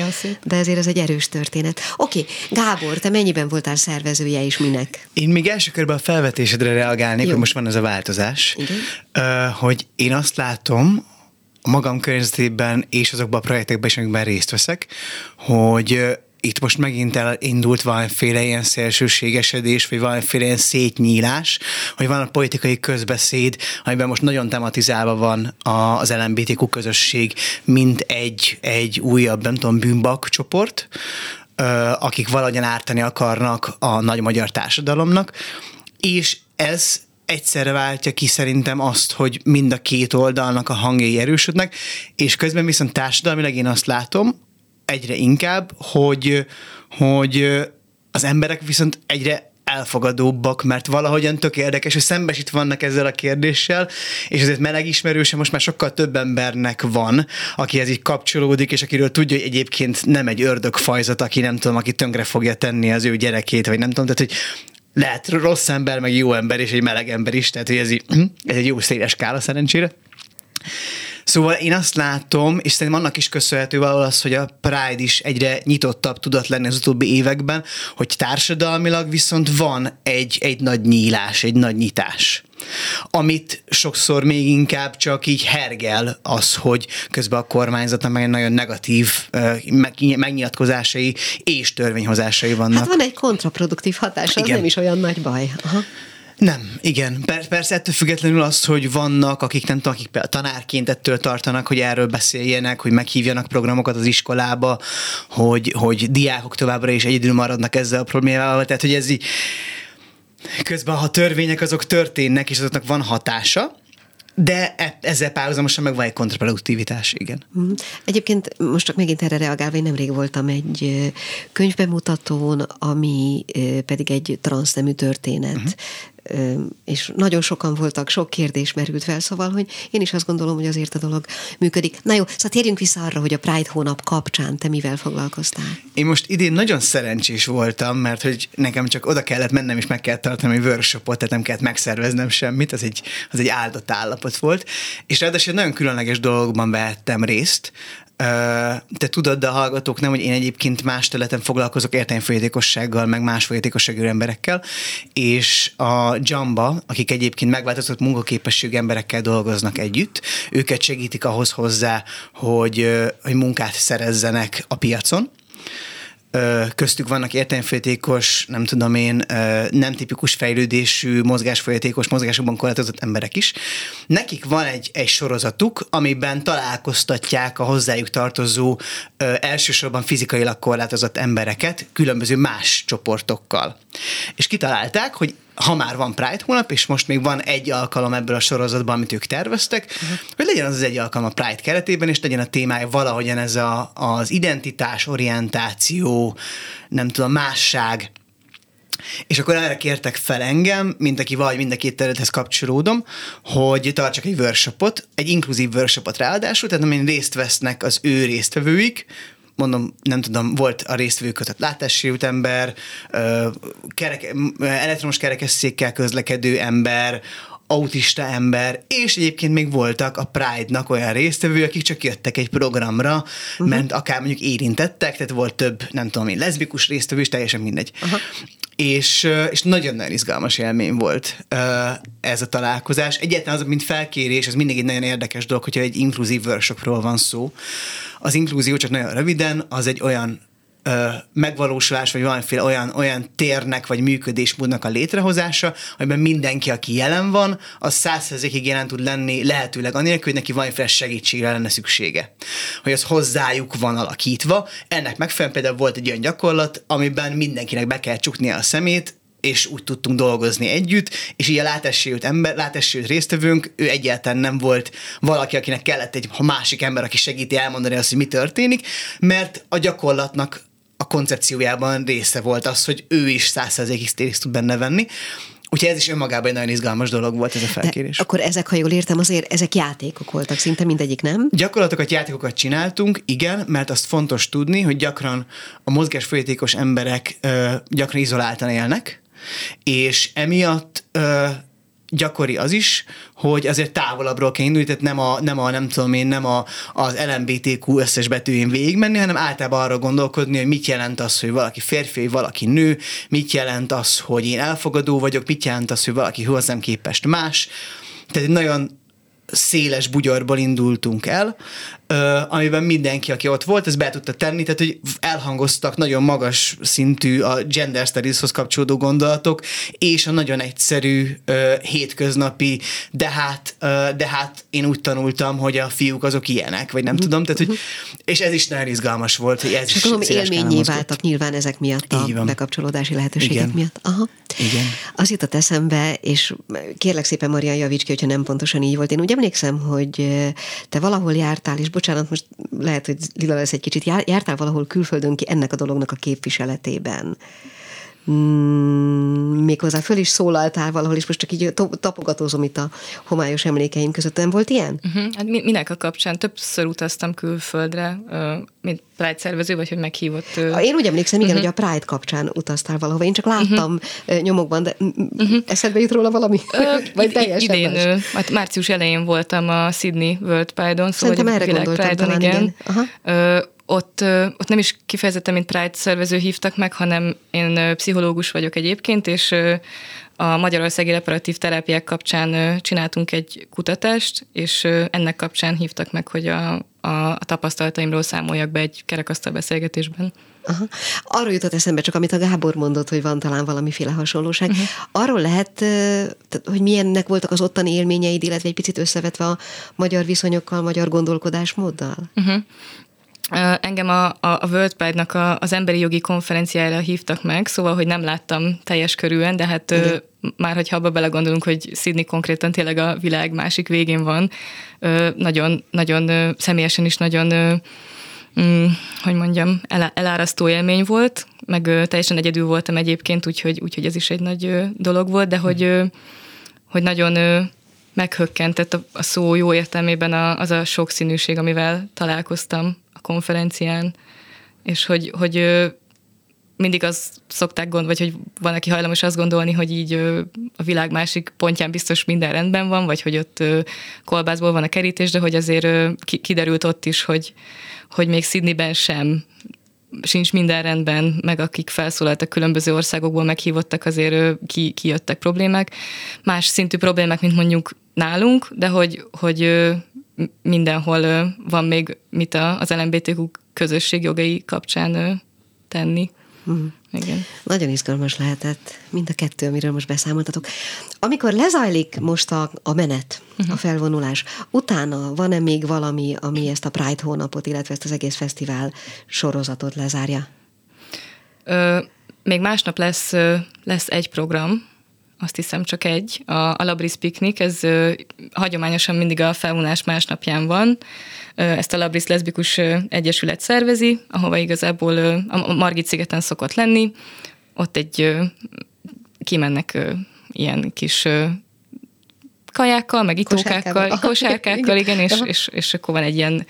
A: de ezért ez egy erős történet. Oké, okay. Gábor, te mennyiben voltál szervezője és minek?
E: Én még első körben a felvetésedre reagálnék, Jó. hogy most van ez a változás, Igen? hogy én azt látom, a magam környezetében és azokban a projektekben is, amikben részt veszek, hogy itt most megint elindult valamiféle ilyen szélsőségesedés, vagy valamiféle ilyen szétnyílás, hogy van a politikai közbeszéd, amiben most nagyon tematizálva van az LMBTQ közösség, mint egy, egy újabb, nem tudom, bűnbak csoport, akik valahogyan ártani akarnak a nagy magyar társadalomnak, és ez egyszerre váltja ki szerintem azt, hogy mind a két oldalnak a hangjai erősödnek, és közben viszont társadalmilag én azt látom, egyre inkább, hogy, hogy az emberek viszont egyre elfogadóbbak, mert valahogyan tök érdekes, hogy szembesít vannak ezzel a kérdéssel, és ezért meleg ismerőse most már sokkal több embernek van, akihez így kapcsolódik, és akiről tudja, hogy egyébként nem egy ördögfajzat, aki nem tudom, aki tönkre fogja tenni az ő gyerekét, vagy nem tudom, tehát hogy lehet rossz ember, meg jó ember, és egy meleg ember is, tehát hogy ez, így, ez egy jó széles skála szerencsére. Szóval én azt látom, és szerintem annak is köszönhető valahol az, hogy a Pride is egyre nyitottabb tudott lenni az utóbbi években, hogy társadalmilag viszont van egy, egy nagy nyílás, egy nagy nyitás amit sokszor még inkább csak így hergel az, hogy közben a kormányzatnak meg nagyon negatív megnyilatkozásai és törvényhozásai vannak. Hát
A: van egy kontraproduktív hatás, az nem is olyan nagy baj. Aha.
E: Nem, igen. Per- persze ettől függetlenül az, hogy vannak, akik nem tudom, akik tanárként ettől tartanak, hogy erről beszéljenek, hogy meghívjanak programokat az iskolába, hogy, hogy diákok továbbra is egyedül maradnak ezzel a problémával. Tehát, hogy ez így közben, ha törvények azok történnek, és azoknak van hatása, de e- ezzel párhuzamosan meg van egy kontraproduktivitás, igen.
A: Mhm. Egyébként most csak megint erre reagálva, én nemrég voltam egy könyvbemutatón, ami pedig egy transznemű történet. És nagyon sokan voltak, sok kérdés merült fel, szóval, hogy én is azt gondolom, hogy azért a dolog működik. Na jó, szóval térjünk vissza arra, hogy a Pride hónap kapcsán te mivel foglalkoztál?
E: Én most idén nagyon szerencsés voltam, mert hogy nekem csak oda kellett mennem, és meg kellett tartani egy workshopot, tehát nem kellett megszerveznem semmit, az egy, az egy áldott állapot volt, és ráadásul nagyon különleges dolgokban vehettem részt, te tudod, de a hallgatók nem, hogy én egyébként más területen foglalkozok értelmfolyétékossággal, meg más folyétékosságú emberekkel, és a Jamba, akik egyébként megváltozott munkaképességű emberekkel dolgoznak együtt, őket segítik ahhoz hozzá, hogy, hogy munkát szerezzenek a piacon, köztük vannak értelmféltékos, nem tudom én, nem tipikus fejlődésű, mozgásfolyatékos, mozgásokban korlátozott emberek is. Nekik van egy, egy sorozatuk, amiben találkoztatják a hozzájuk tartozó elsősorban fizikailag korlátozott embereket különböző más csoportokkal. És kitalálták, hogy ha már van Pride hónap, és most még van egy alkalom ebből a sorozatban, amit ők terveztek, uh-huh. hogy legyen az az egy alkalom a Pride keretében, és legyen a témája valahogyan ez a, az identitás, orientáció, nem tudom, másság, és akkor erre kértek fel engem, mint aki vagy mind a két területhez kapcsolódom, hogy tartsak egy workshopot, egy inkluzív workshopot ráadásul, tehát amin részt vesznek az ő résztvevőik, mondom, nem tudom, volt a résztvevő között látássérült ember, kereke, elektromos kerekesszékkel közlekedő ember, autista ember, és egyébként még voltak a Pride-nak olyan résztvevő, akik csak jöttek egy programra, uh-huh. mert akár mondjuk érintettek, tehát volt több, nem tudom én, leszbikus résztvevő, és teljesen mindegy. Uh-huh. És, és nagyon-nagyon izgalmas élmény volt ez a találkozás. Egyáltalán az, mint felkérés, ez mindig egy nagyon érdekes dolog, hogyha egy inkluzív workshopról van szó. Az inkluzió, csak nagyon röviden, az egy olyan ö, megvalósulás, vagy valamiféle olyan, olyan térnek, vagy működésmódnak a létrehozása, amiben mindenki, aki jelen van, az százszerzékig jelen tud lenni, lehetőleg anélkül, hogy neki valamiféle segítségre lenne szüksége. Hogy az hozzájuk van alakítva. Ennek megfelelően például volt egy olyan gyakorlat, amiben mindenkinek be kell csuknia a szemét, és úgy tudtunk dolgozni együtt, és így a látássérült ember, látássérült résztvevőnk, ő egyáltalán nem volt valaki, akinek kellett egy másik ember, aki segíti elmondani azt, hogy mi történik, mert a gyakorlatnak a koncepciójában része volt az, hogy ő is százszerzékig részt tud benne venni. Úgyhogy ez is önmagában egy nagyon izgalmas dolog volt ez a felkérés.
A: De akkor ezek, ha jól értem, azért ezek játékok voltak, szinte mindegyik, nem?
E: Gyakorlatokat, játékokat csináltunk, igen, mert azt fontos tudni, hogy gyakran a mozgásfolyatékos emberek ö, gyakran izoláltan élnek, és emiatt ö, gyakori az is, hogy azért távolabbról kell indulni, tehát nem a, nem a nem tudom én, nem a, az LMBTQ összes betűjén végigmenni, hanem általában arra gondolkodni, hogy mit jelent az, hogy valaki férfi, valaki nő, mit jelent az, hogy én elfogadó vagyok, mit jelent az, hogy valaki hozzám képest más. Tehát egy nagyon széles bugyorból indultunk el, amiben mindenki, aki ott volt, ez be tudta tenni, tehát hogy elhangoztak nagyon magas szintű a gender studieshoz kapcsolódó gondolatok, és a nagyon egyszerű hétköznapi, de hát, de hát én úgy tanultam, hogy a fiúk azok ilyenek, vagy nem mm. tudom, tehát hogy, és ez is nagyon izgalmas volt, hogy ez
A: és is élményé váltak nyilván ezek miatt a bekapcsolódási lehetőségek Igen. miatt. Aha.
E: Igen.
A: Az jutott eszembe, és kérlek szépen Marian javíts ki, hogyha nem pontosan így volt. Én úgy emlékszem, hogy te valahol jártál, és bocsánat, most lehet, hogy lila lesz egy kicsit, jártál valahol külföldön ki ennek a dolognak a képviseletében mm, méghozzá föl is szólaltál valahol, és most csak így tapogatózom itt a homályos emlékeim között. Nem volt ilyen?
F: Uh-huh. Hát minek a kapcsán? Többször utaztam külföldre, mint Pride szervező, vagy hogy meghívott.
A: Én úgy emlékszem, igen, uh-huh. hogy a Pride kapcsán utaztál valahova. Én csak láttam uh-huh. nyomokban, de uh-huh. eszedbe jut róla valami? Uh, vagy teljesen
F: idén, hát március elején voltam a Sydney World Pride-on, szóval
A: Szerintem erre gondoltam Pride-on, talán, igen. igen.
F: Aha ott, ott nem is kifejezetten, mint Pride szervező hívtak meg, hanem én pszichológus vagyok egyébként, és a Magyarországi Reparatív Terápiák kapcsán csináltunk egy kutatást, és ennek kapcsán hívtak meg, hogy a, a, a tapasztalataimról számoljak be egy kerekasztal beszélgetésben.
A: Aha. Arról jutott eszembe csak, amit a Gábor mondott, hogy van talán valamiféle hasonlóság. Uh-huh. Arról lehet, hogy milyennek voltak az ottani élményeid, illetve egy picit összevetve a magyar viszonyokkal, magyar gondolkodásmóddal? Uh-huh.
F: Engem a, a, a World Pride-nak a, az emberi jogi konferenciára hívtak meg, szóval, hogy nem láttam teljes körülön, de hát ö, már hogyha abba belegondolunk, hogy Sydney konkrétan tényleg a világ másik végén van, nagyon, nagyon személyesen is nagyon mm, hogy mondjam, el, elárasztó élmény volt, meg teljesen egyedül voltam egyébként, úgyhogy, úgyhogy ez is egy nagy dolog volt, de hogy, hogy nagyon meghökkentett a, szó jó értelmében az a sokszínűség, amivel találkoztam a konferencián, és hogy, hogy mindig azt szokták gondolni, vagy hogy van, aki hajlamos azt gondolni, hogy így a világ másik pontján biztos minden rendben van, vagy hogy ott kolbászból van a kerítés, de hogy azért kiderült ott is, hogy, hogy még Sydneyben sem sincs minden rendben, meg akik felszólaltak különböző országokból meghívottak, azért ki, kijöttek problémák. Más szintű problémák, mint mondjuk nálunk, de hogy, hogy mindenhol van még mit az LMBTQ közösség jogai kapcsán tenni. Mm.
A: Igen. Nagyon izgalmas lehetett mind a kettő, amiről most beszámoltatok. Amikor lezajlik most a, a menet, uh-huh. a felvonulás, utána van-e még valami, ami ezt a Pride hónapot, illetve ezt az egész fesztivál sorozatot lezárja?
F: Ö, még másnap lesz, lesz egy program, azt hiszem csak egy, a, a Labris Piknik, ez ö, hagyományosan mindig a felvonás másnapján van. Ö, ezt a Labris Leszbikus ö, Egyesület szervezi, ahova igazából ö, a Margit szigeten szokott lenni. Ott egy ö, kimennek ö, ilyen kis ö, kajákkal, meg itókákkal, kosárkákkal, igen, és, és, és akkor van egy ilyen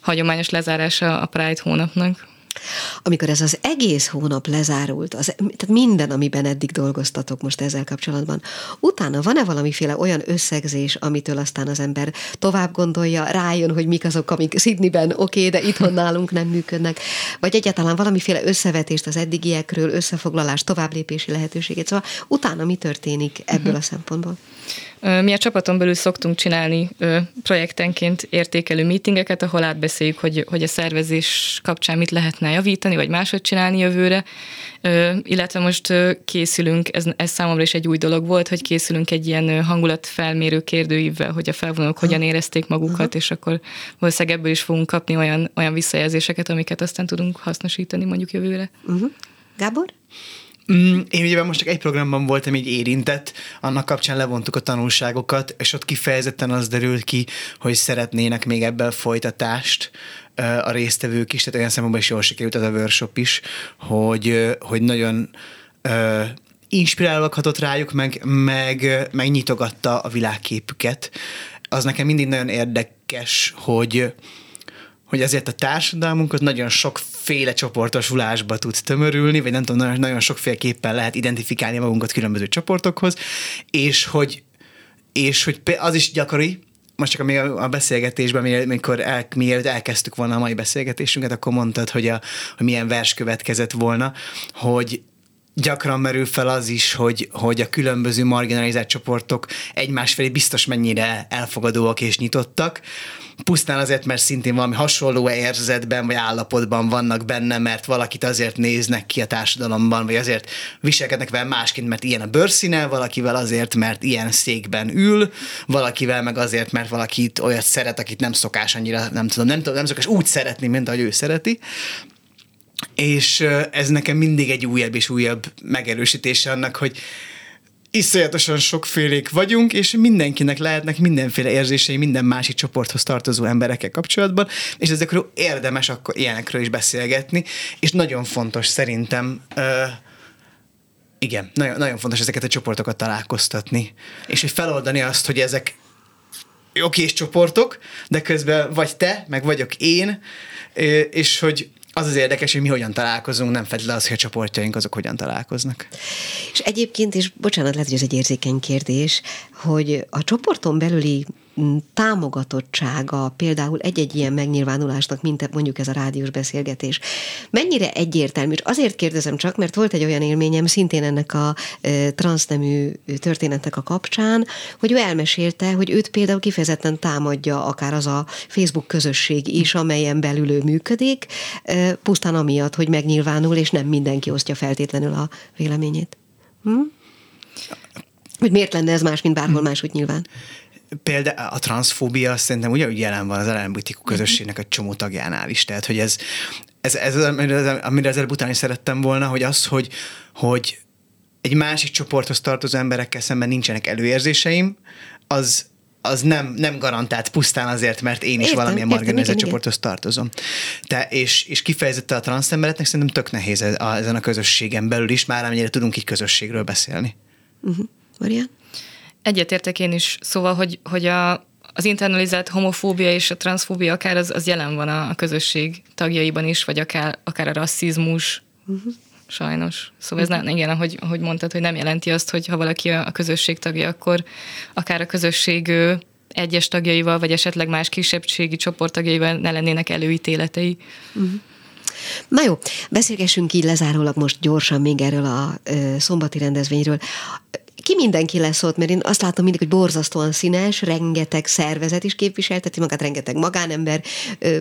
F: hagyományos lezárása a Pride hónapnak.
A: Amikor ez az egész hónap lezárult, az, tehát minden, amiben eddig dolgoztatok most ezzel kapcsolatban, utána van-e valamiféle olyan összegzés, amitől aztán az ember tovább gondolja, rájön, hogy mik azok, amik Sydneyben oké, okay, de itthon nálunk nem működnek, vagy egyáltalán valamiféle összevetést az eddigiekről, összefoglalás, továbblépési lehetőséget. Szóval utána mi történik ebből a szempontból?
F: Mi a csapaton belül szoktunk csinálni projektenként értékelő meetingeket, ahol átbeszéljük, hogy, hogy a szervezés kapcsán mit lehetne javítani, vagy máshogy csinálni jövőre, illetve most készülünk, ez, ez számomra is egy új dolog volt, hogy készülünk egy ilyen hangulatfelmérő kérdőívvel, hogy a felvonók hogyan érezték magukat, uh-huh. és akkor valószínűleg ebből is fogunk kapni olyan, olyan visszajelzéseket, amiket aztán tudunk hasznosítani mondjuk jövőre.
A: Uh-huh. Gábor?
E: Mm, én ugye most csak egy programban voltam így érintett, annak kapcsán levontuk a tanulságokat, és ott kifejezetten az derült ki, hogy szeretnének még ebből folytatást a résztvevők is, tehát olyan szempontból is jól sikerült az a workshop is, hogy, hogy nagyon inspirálóak hatott rájuk, meg, meg, meg nyitogatta a világképüket. Az nekem mindig nagyon érdekes, hogy, hogy azért a társadalmunkat nagyon sokféle csoportosulásba tud tömörülni, vagy nem tudom, nagyon, nagyon sokféleképpen lehet identifikálni magunkat különböző csoportokhoz, és hogy, és hogy az is gyakori, most csak a, a beszélgetésben, amikor el, mielőtt elkezdtük volna a mai beszélgetésünket, akkor mondtad, hogy, a, hogy milyen vers következett volna, hogy gyakran merül fel az is, hogy, hogy a különböző marginalizált csoportok egymás felé biztos mennyire elfogadóak és nyitottak, pusztán azért, mert szintén valami hasonló érzetben vagy állapotban vannak benne, mert valakit azért néznek ki a társadalomban, vagy azért viselkednek vele másként, mert ilyen a bőrszíne, valakivel azért, mert ilyen székben ül, valakivel meg azért, mert valakit olyat szeret, akit nem szokás annyira, nem tudom, nem, tudom, nem szokás úgy szeretni, mint ahogy ő szereti. És ez nekem mindig egy újabb és újabb megerősítése annak, hogy iszonyatosan sokfélék vagyunk, és mindenkinek lehetnek mindenféle érzései minden másik csoporthoz tartozó emberekkel kapcsolatban, és ezekről érdemes akkor ilyenekről is beszélgetni, és nagyon fontos szerintem uh, igen, nagyon, nagyon fontos ezeket a csoportokat találkoztatni, és hogy feloldani azt, hogy ezek oké csoportok, de közben vagy te, meg vagyok én, és hogy az az érdekes, hogy mi hogyan találkozunk, nem feltétlenül az, hogy a csoportjaink azok hogyan találkoznak.
A: És egyébként, és bocsánat, lehet, hogy ez egy érzékeny kérdés, hogy a csoporton belüli támogatottsága például egy-egy ilyen megnyilvánulásnak, mint mondjuk ez a rádiós beszélgetés. Mennyire egyértelmű? És azért kérdezem csak, mert volt egy olyan élményem szintén ennek a e, transznemű történetnek a kapcsán, hogy ő elmesélte, hogy őt például kifejezetten támadja akár az a Facebook közösség is, amelyen belül ő működik, e, pusztán amiatt, hogy megnyilvánul, és nem mindenki osztja feltétlenül a véleményét. Hm? Hogy miért lenne ez más, mint bárhol hm. máshogy nyilván?
E: Például a transzfóbia szerintem ugyanúgy jelen van az LMBTQ közösségnek egy csomó tagjánál is, tehát hogy ez, ez, ez amire az előbb után szerettem volna, hogy az, hogy, hogy egy másik csoporthoz tartozó emberekkel szemben nincsenek előérzéseim, az, az nem, nem garantált pusztán azért, mert én is értem, valamilyen marginalizált csoporthoz tartozom. Te, és, és kifejezetten a transz embereknek szerintem tök nehéz ezen a közösségen belül is, már amennyire tudunk így közösségről beszélni.
A: Uh-huh. Marian?
F: Egyetértek én is, szóval, hogy, hogy a, az internalizált homofóbia és a transzfóbia akár az, az jelen van a, a közösség tagjaiban is, vagy akár, akár a rasszizmus, uh-huh. sajnos. Szóval uh-huh. ez nem, igen, ahogy, ahogy mondtad, hogy nem jelenti azt, hogy ha valaki a, a közösség tagja, akkor akár a közösség ő, egyes tagjaival, vagy esetleg más kisebbségi csoporttagjaival ne lennének előítéletei. Uh-huh.
A: Na jó, beszélgessünk így lezárólag most gyorsan még erről a ö, szombati rendezvényről ki mindenki lesz ott, mert én azt látom mindig, hogy borzasztóan színes, rengeteg szervezet is képviselteti magát, rengeteg magánember.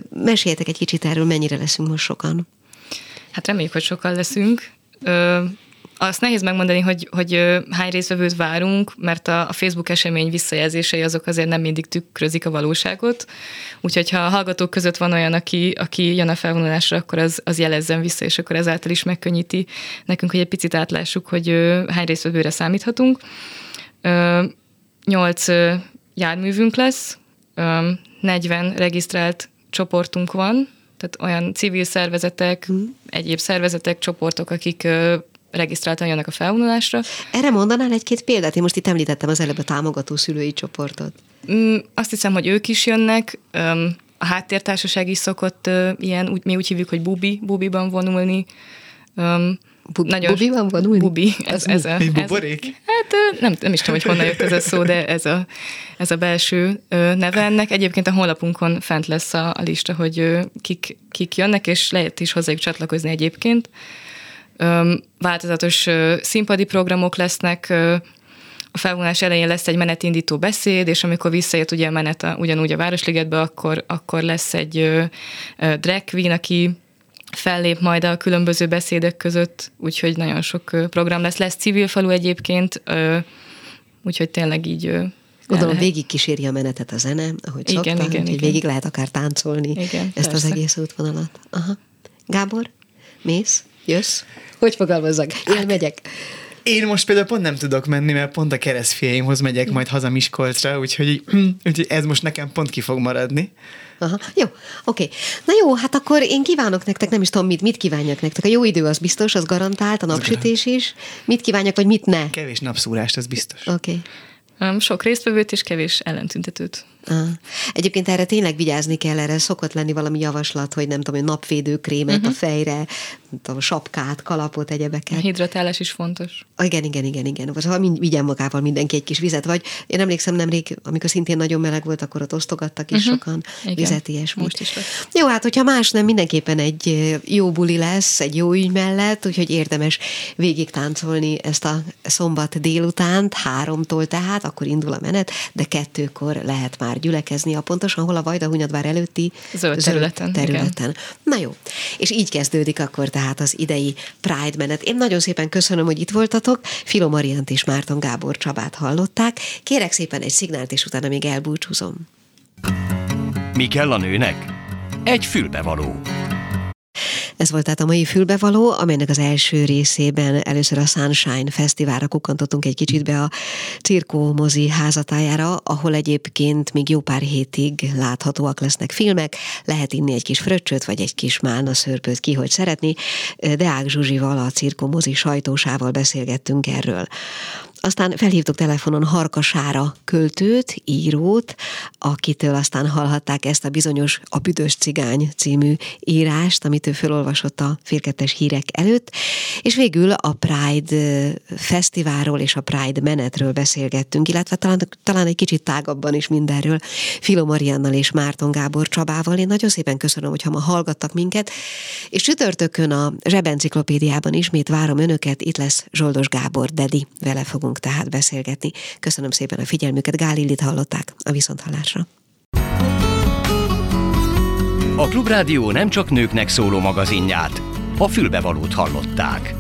A: Meséljetek egy kicsit erről, mennyire leszünk most sokan.
F: Hát reméljük, hogy sokan leszünk. Azt nehéz megmondani, hogy, hogy hány részvevőt várunk, mert a, a Facebook esemény visszajelzései azok azért nem mindig tükrözik a valóságot. Úgyhogy ha a hallgatók között van olyan, aki, aki jön a felvonulásra, akkor az, az jelezzen vissza, és akkor ezáltal is megkönnyíti nekünk, hogy egy picit átlássuk, hogy hány részvevőre számíthatunk. Nyolc járművünk lesz, 40 regisztrált csoportunk van, tehát olyan civil szervezetek, mm. egyéb szervezetek, csoportok, akik regisztráltan jönnek a felvonulásra.
A: Erre mondanál egy-két példát? Én most itt említettem az előbb a támogató szülői csoportot.
F: Mm, azt hiszem, hogy ők is jönnek. A háttértársaság is szokott ilyen, úgy, mi úgy hívjuk, hogy bubi, bubiban vonulni.
A: Bu- nagyon bubiban vonulni?
F: Bubi. Ez, ez,
E: a, ez buborék?
F: Hát nem, nem is tudom, hogy honnan jött ez a szó, de ez a, ez a belső neve ennek. Egyébként a honlapunkon fent lesz a, a lista, hogy kik, kik jönnek, és lehet is hozzájuk csatlakozni egyébként változatos színpadi programok lesznek, a felvonás elején lesz egy menetindító beszéd, és amikor visszajött ugye a menet a, ugyanúgy a Városligetbe, akkor, akkor lesz egy ö, ö, drag queen, aki fellép majd a különböző beszédek között, úgyhogy nagyon sok program lesz. Lesz civil falu egyébként, ö, úgyhogy tényleg így ö,
A: Gondolom, végig kíséri a menetet a zene, ahogy igen, szokta, igen, igen. végig lehet akár táncolni igen, ezt persze. az egész útvonalat. Aha. Gábor, mész? Jössz? Hogy fogalmazzak? Én hát, megyek.
E: Én most például pont nem tudok menni, mert pont a keresztfiaimhoz megyek majd haza Miskolcra, úgyhogy, úgyhogy ez most nekem pont ki fog maradni.
A: Aha, jó, oké. Na jó, hát akkor én kívánok nektek, nem is tudom mit, mit kívánjak nektek. A jó idő az biztos, az garantált, a napsütés is. Mit kívánjak, vagy mit ne?
E: Kevés napszúrást, az biztos.
A: Oké. Okay.
F: Sok résztvevőt és kevés ellentüntetőt.
A: Ah. Egyébként erre tényleg vigyázni kell, erre szokott lenni valami javaslat, hogy nem tudom, hogy napvédőkrémet uh-huh. a fejre, nem tudom, sapkát, kalapot, egyebeket.
F: A hidratálás is fontos.
A: Ah, igen, igen, igen, igen. Szóval mind, vigyen magával mindenki egy kis vizet, vagy én emlékszem nemrég, amikor szintén nagyon meleg volt, akkor ott osztogattak is uh-huh. sokan igen. vizet, ilyesmi.
F: Most is lesz.
A: Jó, hát hogyha más nem, mindenképpen egy jó buli lesz, egy jó ügy mellett, úgyhogy érdemes végig táncolni ezt a szombat délutánt, háromtól tehát, akkor indul a menet, de kettőkor lehet már gyülekezni a pontosan hol a Vajda Hunyadvár előtti
F: zöld területen.
A: Zöld területen. Igen. Na jó, és így kezdődik akkor tehát az idei Pride menet. Én nagyon szépen köszönöm, hogy itt voltatok. Filo Mariant és Márton Gábor Csabát hallották. Kérek szépen egy szignált, és utána még elbúcsúzom.
B: Mi kell a nőnek? Egy fülbevaló.
A: Ez volt tehát a mai fülbevaló, amelynek az első részében először a Sunshine Fesztiválra kukkantottunk egy kicsit be a Cirkó mozi házatájára, ahol egyébként még jó pár hétig láthatóak lesznek filmek, lehet inni egy kis fröccsöt, vagy egy kis málna szörpöt, ki hogy szeretni. Deák Zsuzsival, a Cirkó mozi sajtósával beszélgettünk erről. Aztán felhívtuk telefonon Harkasára költőt, írót, akitől aztán hallhatták ezt a bizonyos A Büdös Cigány című írást, amit ő felolvasott a félkettes hírek előtt, és végül a Pride fesztiválról és a Pride menetről beszélgettünk, illetve talán, talán egy kicsit tágabban is mindenről Filó Mariannal és Márton Gábor Csabával. Én nagyon szépen köszönöm, hogyha ma hallgattak minket, és csütörtökön a Zsebenciklopédiában ismét várom önöket, itt lesz Zsoldos Gábor Dedi, vele fogunk fogunk tehát beszélgetni. Köszönöm szépen a figyelmüket, Gálillit hallották a Viszonthallásra.
B: A Klubrádió nem csak nőknek szóló magazinját, a fülbevalót hallották.